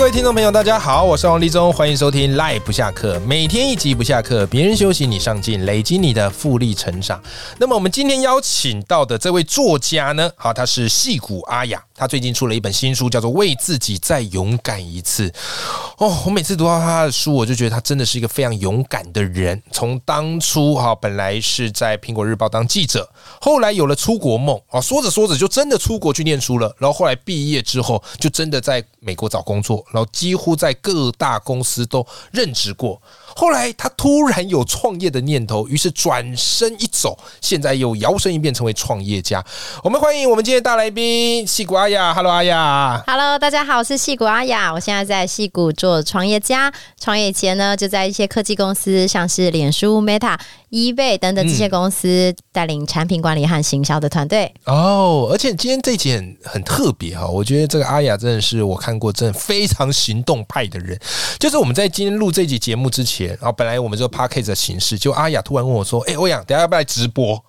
各位听众朋友，大家好，我是王立中，欢迎收听赖不下课，每天一集不下课，别人休息你上进，累积你的复利成长。那么我们今天邀请到的这位作家呢，好，他是戏骨阿雅，他最近出了一本新书，叫做《为自己再勇敢一次》。哦，我每次读到他的书，我就觉得他真的是一个非常勇敢的人。从当初哈，本来是在苹果日报当记者，后来有了出国梦，啊，说着说着就真的出国去念书了。然后后来毕业之后，就真的在美国找工作，然后几乎在各大公司都任职过。后来他突然有创业的念头，于是转身一走，现在又摇身一变成为创业家。我们欢迎我们今天大来宾戏骨阿雅，Hello 阿雅，Hello 大家好，我是戏骨阿雅，我现在在戏骨做创业家，创业前呢就在一些科技公司，像是脸书、Meta、eBay 等等这些公司带领产品管理和行销的团队。哦，而且今天这一集很很特别哈，我觉得这个阿雅真的是我看过真的非常行动派的人。就是我们在今天录这集节目之前。然后本来我们这个 p a r k a s 的形式，就阿雅突然问我说：“哎，欧阳，等下要不要来直播？”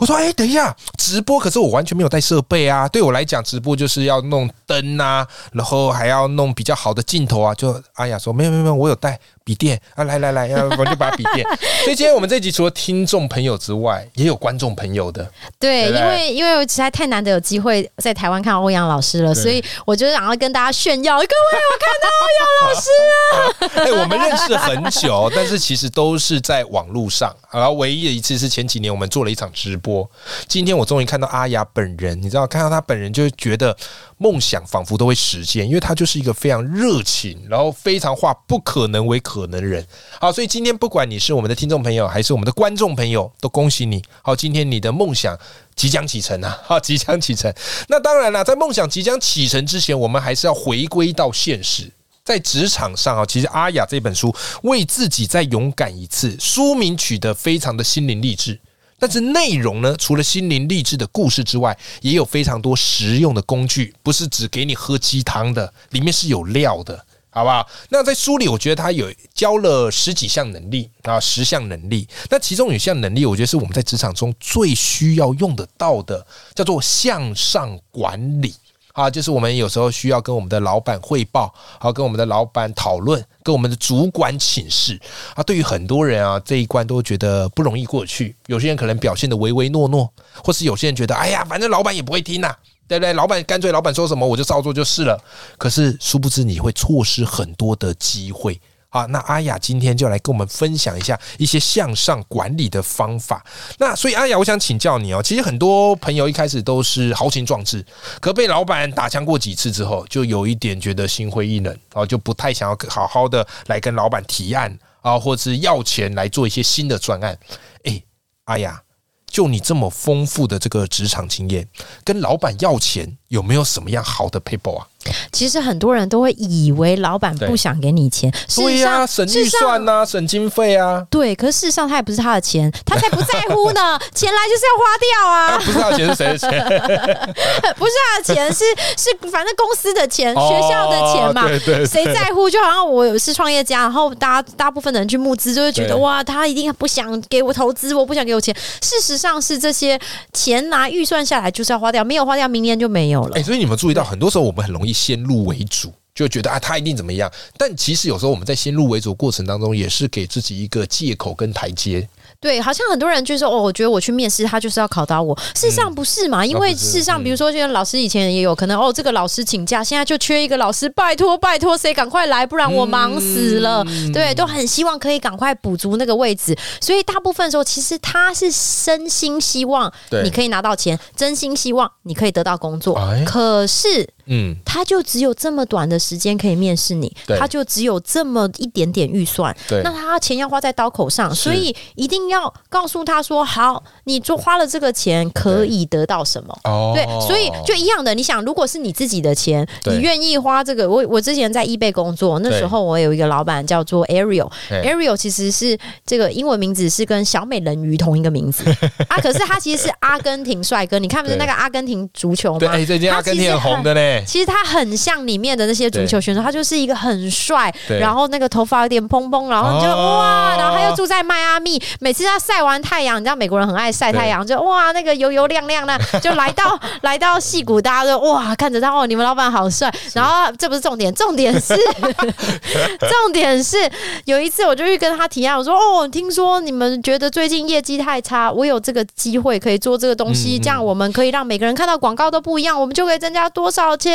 我说：“哎，等一下，直播可是我完全没有带设备啊！对我来讲，直播就是要弄灯啊，然后还要弄比较好的镜头啊。”就阿雅说：“没有没有没有，我有带。”笔电啊，来来来，要我就把笔电。所以今天我们这集除了听众朋友之外，也有观众朋友的。对，因为因为实在太难得有机会在台湾看欧阳老师了，所以我就想要跟大家炫耀，各位我看到欧阳老师啊！哎，我们认识很久，但是其实都是在网络上。然后唯一的一次是前几年我们做了一场直播。今天我终于看到阿雅本人，你知道，看到他本人就觉得梦想仿佛都会实现，因为他就是一个非常热情，然后非常化不可能为可。可能人好，所以今天不管你是我们的听众朋友，还是我们的观众朋友，都恭喜你好，今天你的梦想即将启程啊！好，即将启程。那当然了，在梦想即将启程之前，我们还是要回归到现实，在职场上啊，其实阿雅这本书为自己再勇敢一次，书名取得非常的心灵励志，但是内容呢，除了心灵励志的故事之外，也有非常多实用的工具，不是只给你喝鸡汤的，里面是有料的。好不好？那在书里，我觉得他有教了十几项能力啊，十项能力。那其中有一项能力，我觉得是我们在职场中最需要用得到的，叫做向上管理啊。就是我们有时候需要跟我们的老板汇报，好跟我们的老板讨论，跟我们的主管请示啊。对于很多人啊，这一关都觉得不容易过去。有些人可能表现的唯唯诺诺，或是有些人觉得，哎呀，反正老板也不会听呐。对不对？老板干脆老板说什么我就照做就是了。可是殊不知你会错失很多的机会啊！那阿雅今天就来跟我们分享一下一些向上管理的方法。那所以阿雅，我想请教你哦。其实很多朋友一开始都是豪情壮志，可被老板打枪过几次之后，就有一点觉得心灰意冷啊，就不太想要好好的来跟老板提案啊，或是要钱来做一些新的专案。哎，阿雅。就你这么丰富的这个职场经验，跟老板要钱有没有什么样好的 paper 啊？其实很多人都会以为老板不想给你钱，对呀，省预算呐，省经费啊。对，可是事实上他也不是他的钱，他才不在乎呢。钱来就是要花掉啊。不是他的钱是谁的钱？不是他的钱，是是反正公司的钱、学校的钱嘛。对对，谁在乎？就好像我是创业家，然后大家大部分的人去募资，就会觉得哇，他一定不想给我投资，我不想给我钱。事实上是这些钱拿预算下来就是要花掉，没有花掉，明年就没有了。哎，所以你们注意到，很多时候我们很容易。先入为主，就觉得啊，他一定怎么样？但其实有时候我们在先入为主过程当中，也是给自己一个借口跟台阶。对，好像很多人就说哦，我觉得我去面试，他就是要考到我。事实上不是嘛？因为事实上，比如说，现在老师以前也有可能哦，这个老师请假，现在就缺一个老师，拜托拜托，谁赶快来，不然我忙死了。对，都很希望可以赶快补足那个位置。所以大部分时候，其实他是真心希望你可以拿到钱，真心希望你可以得到工作。可是。嗯，他就只有这么短的时间可以面试你对，他就只有这么一点点预算，对那他钱要花在刀口上，所以一定要告诉他说：好，你做花了这个钱可以得到什么。哦，对，所以就一样的。你想，如果是你自己的钱，你愿意花这个？我我之前在 eBay 工作，那时候我有一个老板叫做 Ariel。对 Ariel 其实是这个英文名字是跟小美人鱼同一个名字 啊，可是他其实是阿根廷帅哥。你看不是那个阿根廷足球对，吗？哎，最近阿根廷很红的呢，其实他很像里面的那些足球选手，他就是一个很帅，然后那个头发有点蓬蓬，然后就、哦。哇，然后他又住在迈阿密，每次他晒完太阳，你知道美国人很爱晒太阳，就哇那个油油亮亮的，就来到 来到戏谷，大家就哇看着他哦，你们老板好帅，然后这不是重点，重点是 重点是有一次我就去跟他提案，我说哦，听说你们觉得最近业绩太差，我有这个机会可以做这个东西，嗯嗯。这样我们可以让每个人看到广告都不一样，我们就可以增加多少钱？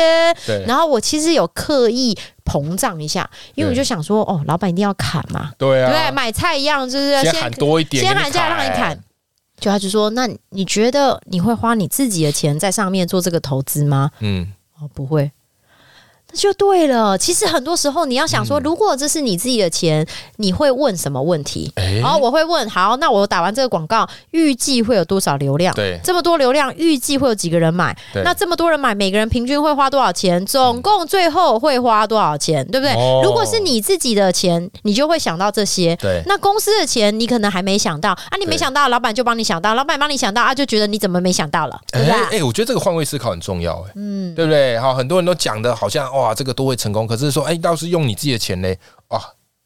对，然后我其实有刻意膨胀一下，因为我就想说，哦，老板一定要砍嘛，对啊，对，买菜一样，就是先喊多一点，先喊价让你砍。就他就说，那你觉得你会花你自己的钱在上面做这个投资吗？嗯，哦，不会。那就对了。其实很多时候你要想说，嗯如果这是你自己的钱，你会问什么问题？哎然后我会问，好，那我打完这个广告，预计会有多少流量？对这么多流量，预计会有几个人买？对那这么多人买，每个人平均会花多少钱？总共最后会花多少钱？对不对？哦如果是你自己的钱，你就会想到这些。对那公司的钱你可能还没想到啊，你没想到，老板就帮你想到，老板帮你想到啊，就觉得你怎么没想到了，对不对？哎哎，我觉得这个换位思考很重要，哎，嗯，对不对？好，很多人都讲的好像哇，这个都会成功，可是说，哎，倒是用你自己的钱嘞，啊，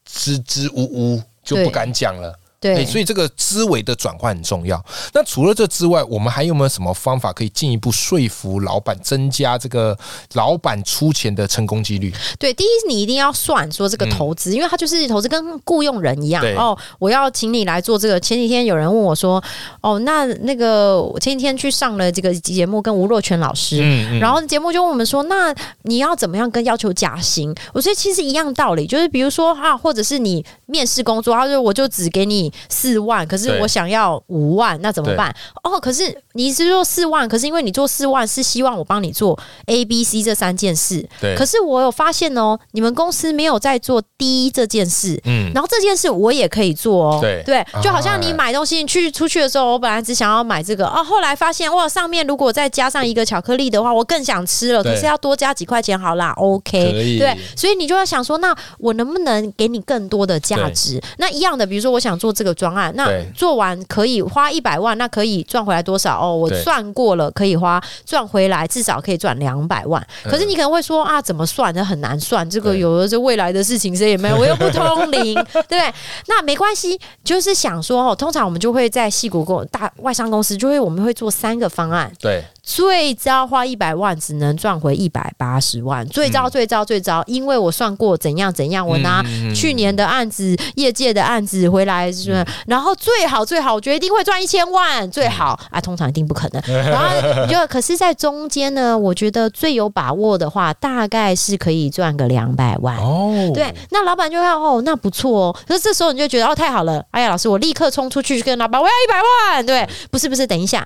支支吾吾就不敢讲了。对，哎所以这个思维的转换很重要。那除了这之外，我们还有没有什么方法可以进一步说服老板，增加这个老板出钱的成功几率？对，第一你一定要算说这个投资，因为它就是投资跟雇佣人一样哦。我要请你来做这个。前几天有人问我说，哦，那那个我前几天去上了这个节目，跟吴若权老师。嗯然后节目就问我们说，那你要怎么样跟要求加薪？我说其实一样道理，就是比如说啊，或者是你面试工作，他说我就只给你四万，可是我想要五万，那怎么办？哦，可是你是说四万，可是因为你做四万是希望我帮你做 A、B、C 这三件事，对，可是我有发现哦，你们公司没有在做第一这件事。嗯，然后这件事我也可以做哦，对。就好像你买东西，你去出去的时候，我本来只想要买这个，哦，后来发现哇，上面如果再加上一个巧克力的话，我更想吃了，可是要多加几块钱，好啦，OK，对，所以你就要想说，那我能不能给你更多的价值？那一样的，比如说我想做这个专案，那做完可以花一百万，那可以赚回来多少？哦，我算过了，可以花赚回来至少可以赚两百万。嗯可是你可能会说啊，怎么算？这很难算，这个有的是未来的事情，谁也没有，我又不通灵，对不对？那没关系，就是想说哦，通常我们就会在戏谷公大外商公司，就会我们会做三个方案，对，最糟花一百万，只能赚回一百八十万。最糟最糟最糟，因为我算过怎样怎样，我拿嗯去年的案子、业界的案子回来，是？然后最好最好，我觉得一定会赚一千万，最好啊，通常一定不可能。然后你就可是，在中间呢，我觉得最有把握的话，大概是可以赚个两百万。哦，对，那老板就看哦，那不错哦。可是这时候你就觉得哦，太好了，哎呀，老师，我立刻冲出去跟老板，我要一百万。对，不是不是，等一下，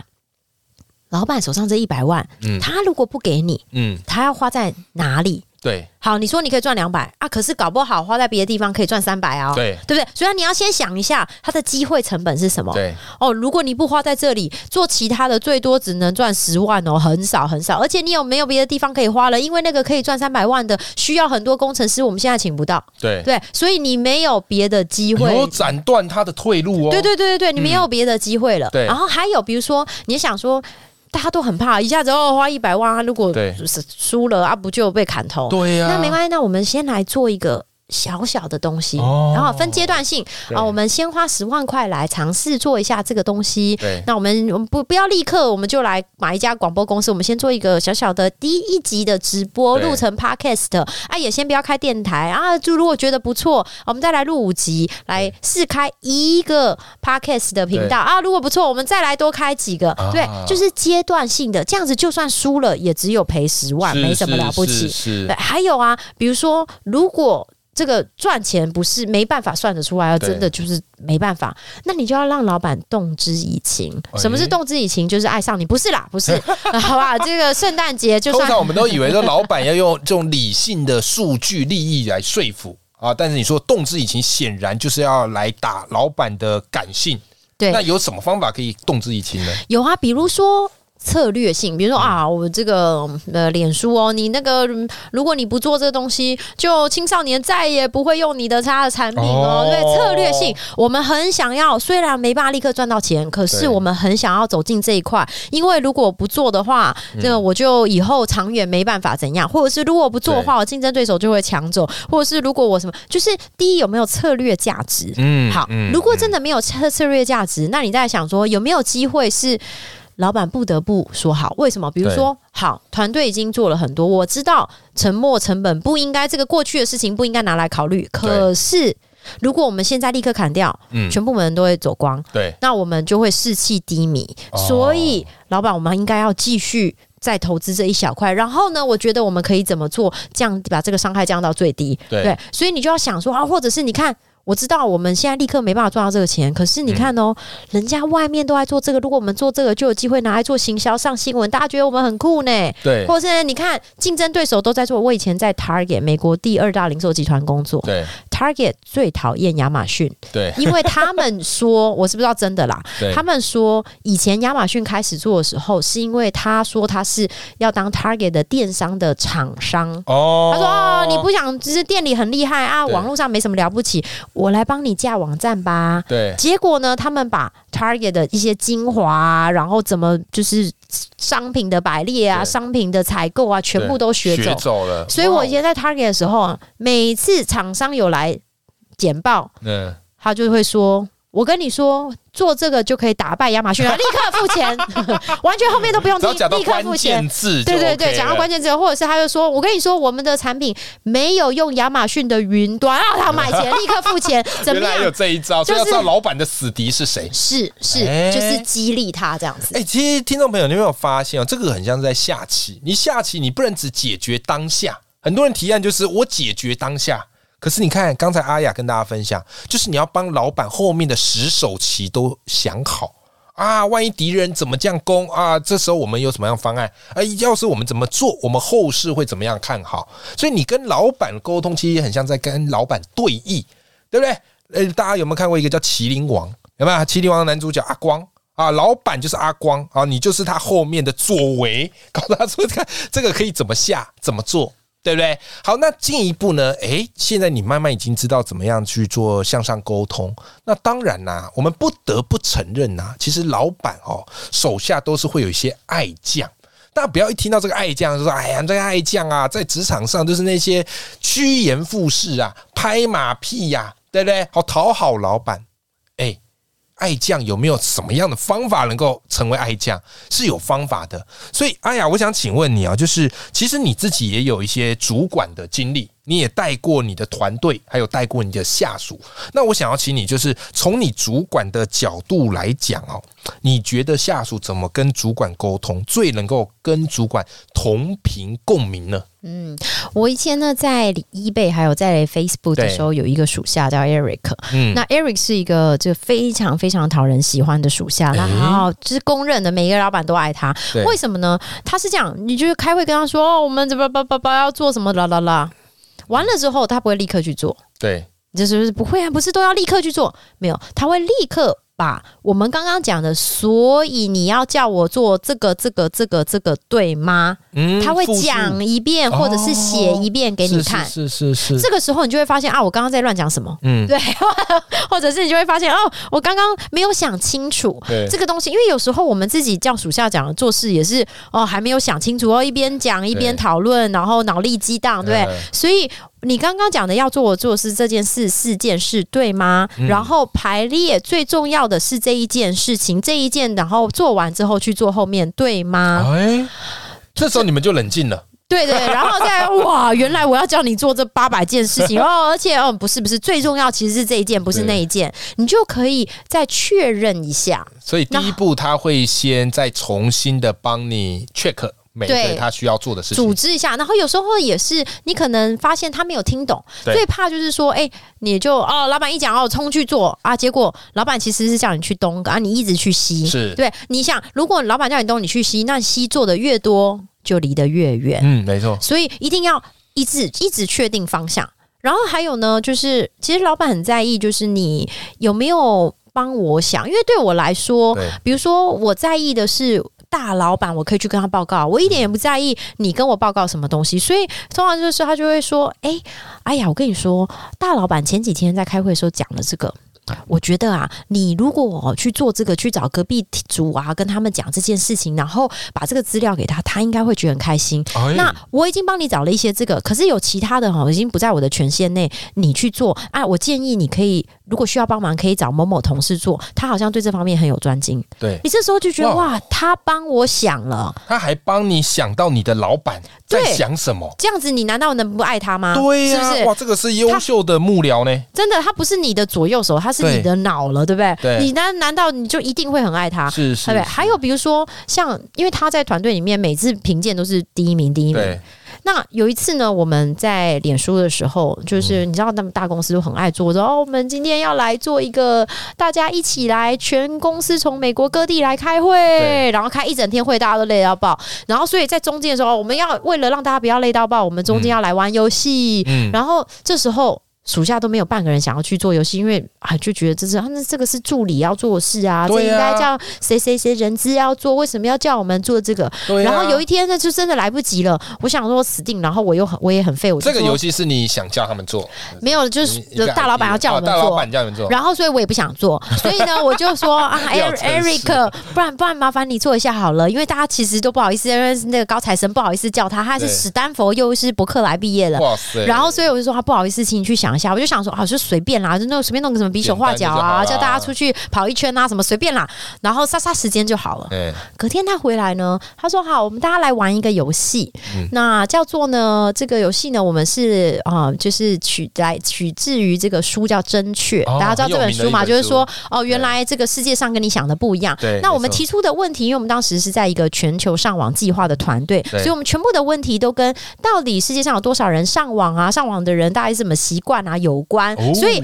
老板手上这一百万，嗯他如果不给你，嗯，他要花在哪里？对好，你说你可以赚两百啊，可是搞不好花在别的地方可以赚三百啊，对对不对？所以你要先想一下，它的机会成本是什么？对，哦，如果你不花在这里做其他的，最多只能赚十万哦，很少很少。而且你有没有别的地方可以花了？因为那个可以赚三百万的，需要很多工程师，我们现在请不到。对，对，所以你没有别的机会。有斩断他的退路哦。对对对对对，你没有别的机会了。对然后还有比如说，你想说。大家都很怕，一下子哦花一百万，啊如果输了啊，不就被砍头？对呀，那没关系，那我们先来做一个小小的东西，哦。然后分阶段性啊，我们先花十万块来尝试做一下这个东西。对。那我们我们不不要立刻，我们就来买一家广播公司，我们先做一个小小的第一集的直播，录成 podcast 啊，也先不要开电台啊，就如果觉得不错，我们再来录五集，来试开一个 podcast 的频道啊，如果不错，我们再来多开几个，啊。对，就是阶段性的，这样子就算输了，也只有赔十万，没什么了不起。是是。对，还有啊，比如说，如果这个赚钱不是没办法算得出来，对真的就是没办法。那你就要让老板动之以情。哎什么是动之以情？就是爱上你，不是啦，不是，好吧？这个圣诞节就算通常我们都以为说老板要用这种理性的数据利益来说服啊，但是你说动之以情，显然就是要来打老板的感性。对那有什么方法可以动之以情呢？有啊，比如说。策略性，比如说啊，我这个呃，脸书哦，你那个嗯如果你不做这个东西，就青少年再也不会用你的他的产品哦。哦。对，策略性，我们很想要，虽然没办法立刻赚到钱，可是我们很想要走进这一块，因为如果不做的话，这个我就以后长远没办法怎样，或者是如果不做的话，我竞争对手就会抢走，或者是如果我什么，就是第一有没有策略价值？嗯好，如果真的没有策策略价值，那你在想说有没有机会是老板不得不说好？为什么？比如说，好，团队已经做了很多，我知道沉没成本不应该这个过去的事情不应该拿来考虑，可是如果我们现在立刻砍掉，嗯全部人都会走光，对，那我们就会士气低迷。哦所以，老板，我们应该要继续。再投资这一小块，然后呢？我觉得我们可以怎么做，降把这个伤害降到最低。对所以你就要想说啊，或者是你看，我知道我们现在立刻没办法赚到这个钱，可是你看哦，人家外面都在做这个，如果我们做这个，就有机会拿来做行销、上新闻，大家觉得我们很酷呢。对，或者是你看，竞争对手都在做。我以前在 Target 美国第二大零售集团工作对，，Target 最讨厌亚马逊，对，因为他们说，我是不知道真的啦。他们说，以前亚马逊开始做的时候，是因为他说他是要当 Target 的电商的厂商。哦他说：“哦，你不想，只是店里很厉害啊，网络上没什么了不起，我来帮你架网站吧。”对，结果呢，他们把 Target 的一些精华、啊，然后怎么就是商品的摆列啊、商品的采购啊，全部都学走。学走了。所以我以前在 Target 的时候啊，每次厂商有来简报，嗯，他就会说：“我跟你说，做这个就可以打败亚马逊了，立刻付钱，完全后面都不用立刻付关钱。”对，对对，讲到关键字，或者是他就说：“我跟你说，我们的产品没有用亚马逊的云端让，他买钱立刻付钱，怎么原来有样？这一招，就是知道老板的死敌是谁。是是，哎就是激励他这样子。哎、其实听众朋友，你有没有发现啊？这个很像是在下棋。你下棋，你不能只解决当下。很多人提案就是我解决当下，可是你看刚才阿雅跟大家分享，就是你要帮老板后面的十手棋都想好啊。万一敌人怎么这样攻啊？这时候我们有什么样方案？哎、要是我们怎么做，我们后市会怎么样看好？所以你跟老板沟通，其实也很像在跟老板对弈，对不对？呃，大家有没有看过一个叫《麒麟王》？有没有？《麒麟王》的男主角阿光啊，老板就是阿光啊，你就是他后面的作为，告诉他说，看这个可以怎么下，怎么做。对不对？好，那进一步呢？诶，现在你慢慢已经知道怎么样去做向上沟通。那当然啦、我们不得不承认呐、其实老板哦手下都是会有一些爱将。大家不要一听到这个爱将就说：“哎呀，这个爱将啊，在职场上就是那些趋炎附势啊，拍马屁呀、对不对？好讨好老板。哎，爱将有没有什么样的方法能够成为爱将？是有方法的。所以，阿雅，我想请问你啊，就是其实你自己也有一些主管的经历，你也带过你的团队，还有带过你的下属。那我想要请你，就是从你主管的角度来讲哦，你觉得下属怎么跟主管沟通，最能够跟主管同频共鸣呢？嗯我以前呢，在 eBay 还有在 Facebook 的时候，有一个属下叫 Eric。嗯，那 Eric 是一个就非常非常讨人喜欢的属下，然后就是公认的，每一个老板都爱他。为什么呢？他是这样，你就是开会跟他说，哦，我们怎么叭叭叭要做什么啦啦啦，完了之后他不会立刻去做，对，就是不会啊，不是都要立刻去做？没有，他会立刻把我们刚刚讲的，所以你要叫我做这个、这个、这个、这个，对吗？嗯他会讲一遍，或者是写一遍给你看。是是是是，这个时候你就会发现啊，我刚刚在乱讲什么。嗯，对，或者是你就会发现哦，我刚刚没有想清楚对。这个东西，因为有时候我们自己叫属下讲做事也是哦，还没有想清楚哦，一边讲一边讨论，然后脑力激荡，对。所以你刚刚讲的要做我做事这件事四件事对吗？嗯然后排列最重要的是这一件事情，这一件，然后做完之后去做后面对吗？哎，这时候你们就冷静了。对对，然后再哇，原来我要叫你做这八百件事情 哦，而且哦，不是不是，最重要其实是这一件，不是那一件，你就可以再确认一下。所以第一步他会先再重新的帮你 check 每对对他需要做的事情。组织一下，然后有时候也是你可能发现他没有听懂，最怕就是说，哎、你就哦，老板一讲哦，冲去做啊，结果老板其实是叫你去东啊，你一直去西，是对，你想，如果老板叫你东，你去西，那西做的越多，就离得越远，嗯，没错，所以一定要一直一直确定方向。然后还有呢，就是其实老板很在意，就是你有没有帮我想，因为对我来说，比如说我在意的是。大老板，我可以去跟他报告，我一点也不在意你跟我报告什么东西，所以通常就是他就会说：“哎、哎呀，我跟你说，大老板前几天在开会的时候讲了这个，我觉得啊，你如果去做这个，去找隔壁组啊，跟他们讲这件事情，然后把这个资料给他，他应该会觉得很开心。哎那我已经帮你找了一些这个，可是有其他的哈，已经不在我的权限内，你去做啊。我建议你可以，如果需要帮忙，可以找某某同事做，他好像对这方面很有专精。对，你这时候就觉得哇哇，他帮我想了，他还帮你想到你的老板在想什么。这样子你难道能不爱他吗？对呀、是不是哇，？这个是优秀的幕僚呢。真的，他不是你的左右手，他是你的脑了，对不对？对你难难道你就一定会很爱他？是是对不对？还有比如说，像因为他在团队里面每次评鉴都是第一名，第一名。对，那有一次呢，我们在脸书的时候，就是你知道，他们大公司都很爱做，说哦，我们今天要来做一个，大家一起来，全公司从美国各地来开会，然后开一整天会，大家都累到爆。然后所以在中间的时候，我们要为了让大家不要累到爆，我们中间要来玩游戏，嗯，然后这时候。属下都没有半个人想要去做游戏，因为啊就觉得这是啊那这个是助理要做的事啊，这应该叫谁谁谁人资要做，为什么要叫我们做这个？然后有一天呢，就真的来不及了。我想说死定，然后我又很我也很废，我这个游戏是你想叫他们做，没有，就是大老板要叫我们做大老做。板叫你们做，然后，所以我也不想做，所以呢，我就说啊 Eric，不然不然麻烦你做一下好了，因为大家其实都不好意思，因为那个高材生不好意思叫他，他是史丹佛又是伯克莱毕业的，哇塞！然后所以我就说他不好意思，请你去想一下。我就想说，好、就随便啦，就那随便弄个什么比手画脚啊，叫大家出去跑一圈啊，什么随便啦，然后杀杀时间就好了。哎，隔天他回来呢，他说好，我们大家来玩一个游戏，嗯那叫做呢这个游戏呢，我们是啊、就是取来取自于这个书叫《真确》，哦大家知道这本书嘛？就是说哦，原来这个世界上跟你想的不一样。对那我们提出的问题，因为我们当时是在一个全球上网计划的团队，所以我们全部的问题都跟到底世界上有多少人上网啊，上网的人大概是怎么习惯啊有关。哦所以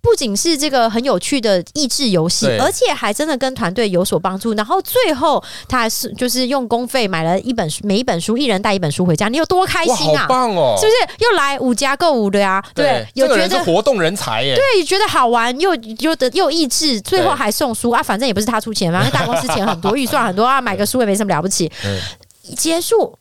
不仅是这个很有趣的益智游戏，而且还真的跟团队有所帮助。然后最后他还是就是用公费买了一本书，每一本书一人带一本书回家，你有多开心啊！棒哦！是不是又来五家购物的呀、对，有觉得活动人才耶。对，觉得好玩又又的又益智，最后还送书啊，反正也不是他出钱反正大公司钱很多，预算很多啊，买个书也没什么了不起。嗯结束，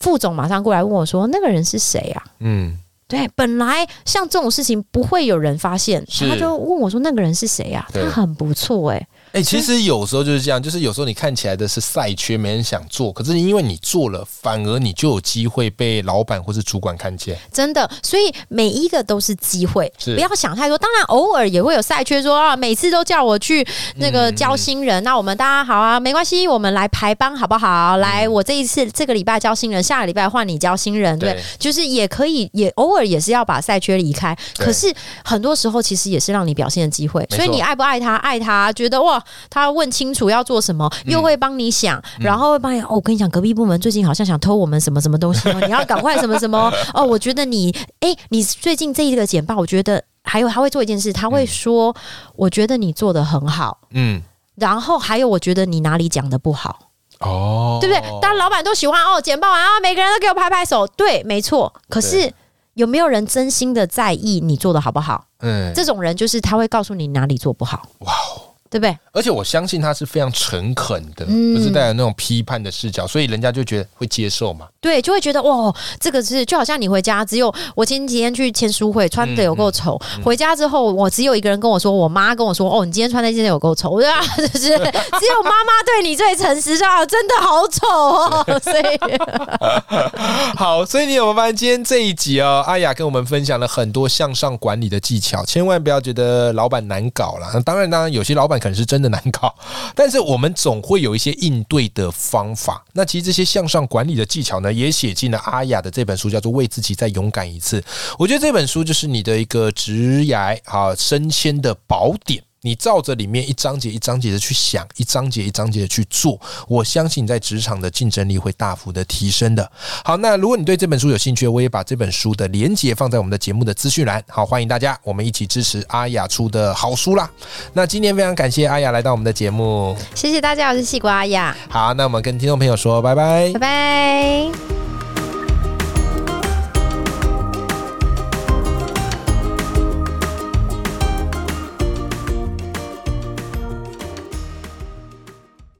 副总马上过来问我说：“那个人是谁啊？”嗯，对，本来像这种事情不会有人发现，他就问我说：“那个人是谁啊？”他很不错哎、哎、其实有时候就是这样，就是有时候你看起来的是赛缺，没人想做，可是因为你做了，反而你就有机会被老板或是主管看见。真的，所以每一个都是机会，不要想太多。当然，偶尔也会有赛缺说啊，每次都叫我去那个教新人，那我们大家好啊，没关系，我们来排班好不好？来，我这一次这个礼拜教新人，下个礼拜换你教新人，对，对就是也可以，也偶尔也是要把赛缺离开。可是很多时候其实也是让你表现的机会，所以你爱不爱他？爱他，觉得哇，他问清楚要做什么，嗯又会帮你想，然后会帮你。哦，我跟你讲，隔壁部门最近好像想偷我们什么什么东西哦，你要赶快什么什么哦。我觉得你，哎，你最近这一个简报，我觉得还有他会做一件事，他会说，我觉得你做的很好，嗯，然后还有我觉得你哪里讲的不好。哦，对不对？当，老板都喜欢哦，简报完啊，每个人都给我拍拍手，对，没错。可是有没有人真心的在意你做的好不好？嗯，这种人就是他会告诉你哪里做不好，哇哦！对不对？而且我相信他是非常诚恳的，嗯不是带有那种批判的视角，所以人家就觉得会接受嘛。对，就会觉得哇，这个是就好像你回家只有我前几天去签书会，穿的有够丑，嗯回家之后我只有一个人跟我说，我妈跟我说，哦，你今天穿那件有够丑，我说啊，就是只有妈妈对你最诚实，说啊，真的好丑哦，所以 好，所以你有没有发现今天这一集哦，阿雅跟我们分享了很多向上管理的技巧，千万不要觉得老板难搞了。当然，当然有些老板可能是真的难搞，但是我们总会有一些应对的方法。那其实这些向上管理的技巧呢，也写进了阿雅的这本书，叫做《为自己再勇敢一次》。我觉得这本书就是你的一个职涯啊升迁的宝典。你照着里面一章节一章节的去想，一章节一章节的去做，我相信你在职场的竞争力会大幅的提升的。好，那如果你对这本书有兴趣，我也把这本书的连接放在我们的节目的资讯栏。好，欢迎大家，我们一起支持阿雅出的好书啦。那今天非常感谢阿雅来到我们的节目，谢谢大家，我是西瓜阿雅，好，那我们跟听众朋友说拜拜拜。拜。